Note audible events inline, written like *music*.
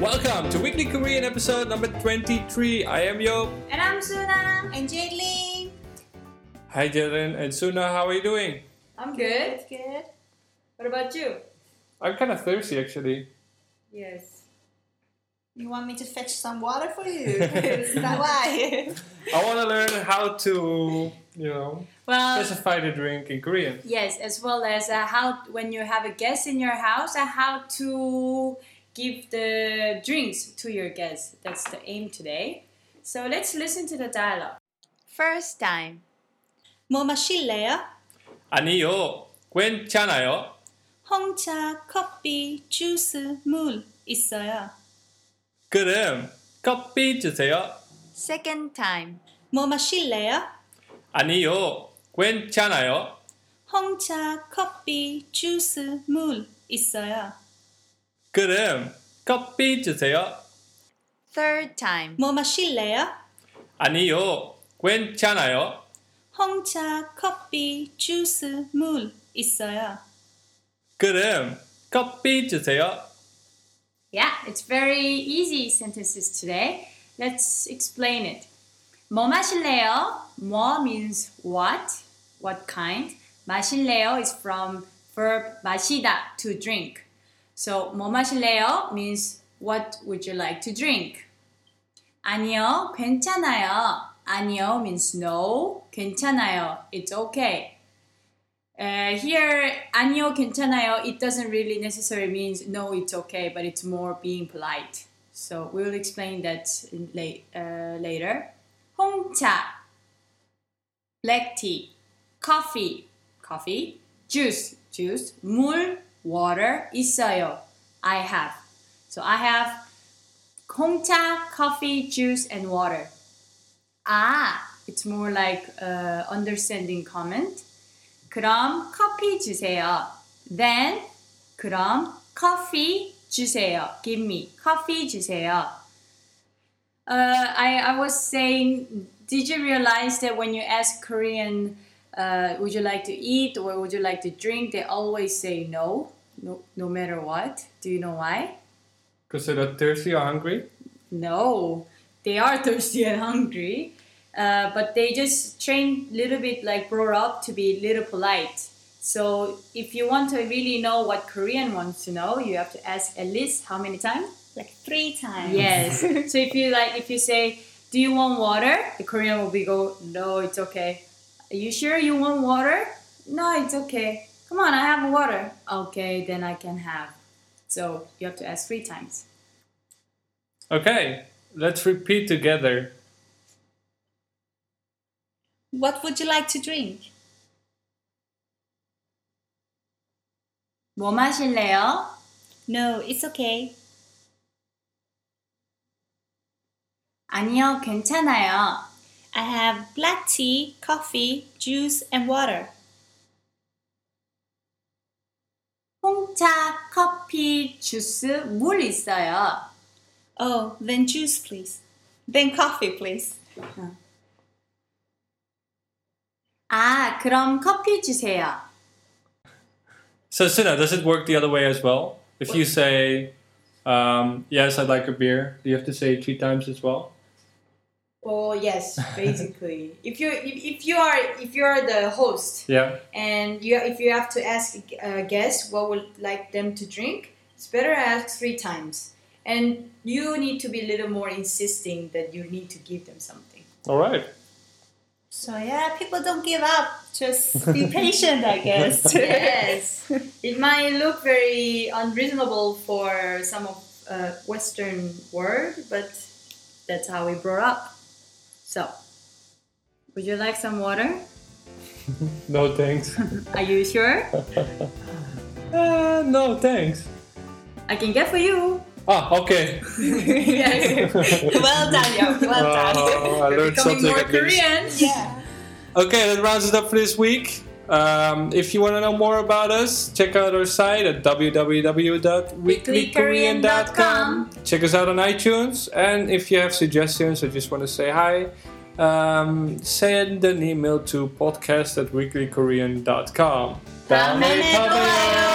Welcome to Weekly Korean episode number 23. I am Yo. And I'm Suna. And Jadlene. Hi Jaren and Suna, how are you doing? I'm good. Good. What about you? I'm kind of thirsty actually. Yes. You want me to fetch some water for you? *laughs* *laughs* Is that why? *laughs* I want to learn how to, you know, Well, specify the drink in Korean. yes, as well as uh, how when you have a guest in your house, uh, how to give the drinks to your guests. That's the aim today. So let's listen to the dialogue. First time. 뭐 마실래요? 아니요, 괜찮아요. 홍차, 커피, 주스, 물 있어요. 그럼 커피 주세요. Second time. 뭐 마실래요? 아니요, 괜찮아요. 홍차, 커피, 주스, 물 있어요. 그럼 커피 주세요. Third time. 뭐 마실래요? 아니요, 괜찮아요. 홍차, 커피, 주스, 물 있어요. 그럼 커피 주세요. Yeah, it's very easy sentences today. Let's explain it. 뭐 마실래요? 뭐 means what, what kind. 마실래요 is from verb 마시다, to drink. So 뭐 마실래요 means what would you like to drink? 아니요, 괜찮아요. 아니요 means no. 괜찮아요, it's okay. Uh, here, 아니요, 괜찮아요, it doesn't really necessarily means no, it's okay, but it's more being polite. So we will explain that in late, uh, later. 홍차, black tea, coffee, coffee, juice, juice, 물, water 있어요. I have. So I have 홍차, coffee, juice, and water. Ah, it's more like uh, understanding comment. 그럼 커피 주세요. Then 그럼 커피 주세요. Give me coffee 주세요. Uh, I, I was saying, did you realize that when you ask Korean uh, would you like to eat or would you like to drink, they always say no, no, no matter what. Do you know why? Because they're thirsty or hungry. No, they are *laughs* thirsty and hungry, uh, but they just train little bit like brought up to be little polite. So if you want to really know what Korean wants to know, you have to ask at least how many times? Like three times. Yes. *laughs* so if you like, if you say, "Do you want water?" The Korean will be go, "No, it's okay." Are you sure you want water? No, it's okay. Come on, I have water. Okay, then I can have. So you have to ask three times. Okay, let's repeat together. What would you like to drink? 뭐 마실래요? No, it's okay. 아니요, 괜찮아요. I have black tea, coffee, juice, and water. 홍차, 커피, 주스, 물 있어요. Oh, then juice, please. Then coffee, please. 아, 그럼 커피 주세요. So Suna, does it work the other way as well? If you say, um, "Yes, I'd like a beer," do you have to say it three times as well? Oh yes, *laughs* basically. if you if, if you are if you are the host Yeah. and you if you have to ask a guest what would like them to drink, it's better ask three times. And you need to be a little more insisting that you need to give them something. All right. So yeah, people don't give up. Just be patient, I guess. *laughs* yes, it might look very unreasonable for some of uh, Western world, but that's how we brought up. So, would you like some water? *laughs* No thanks. *laughs* Are you sure? *laughs* uh, no thanks. I can get for you. Ah, okay. yes. well done, yo. Well done. Oh, I learned Becoming something more. Korean. yeah. Okay, that rounds it up for this week. Um, if you want to know more about us, check out our site at www.weeklykorean.com. Check us out on iTunes, and if you have suggestions or just want to say hi, um, send an email to podcast at weeklykorean.com. 다음에 또 봐요.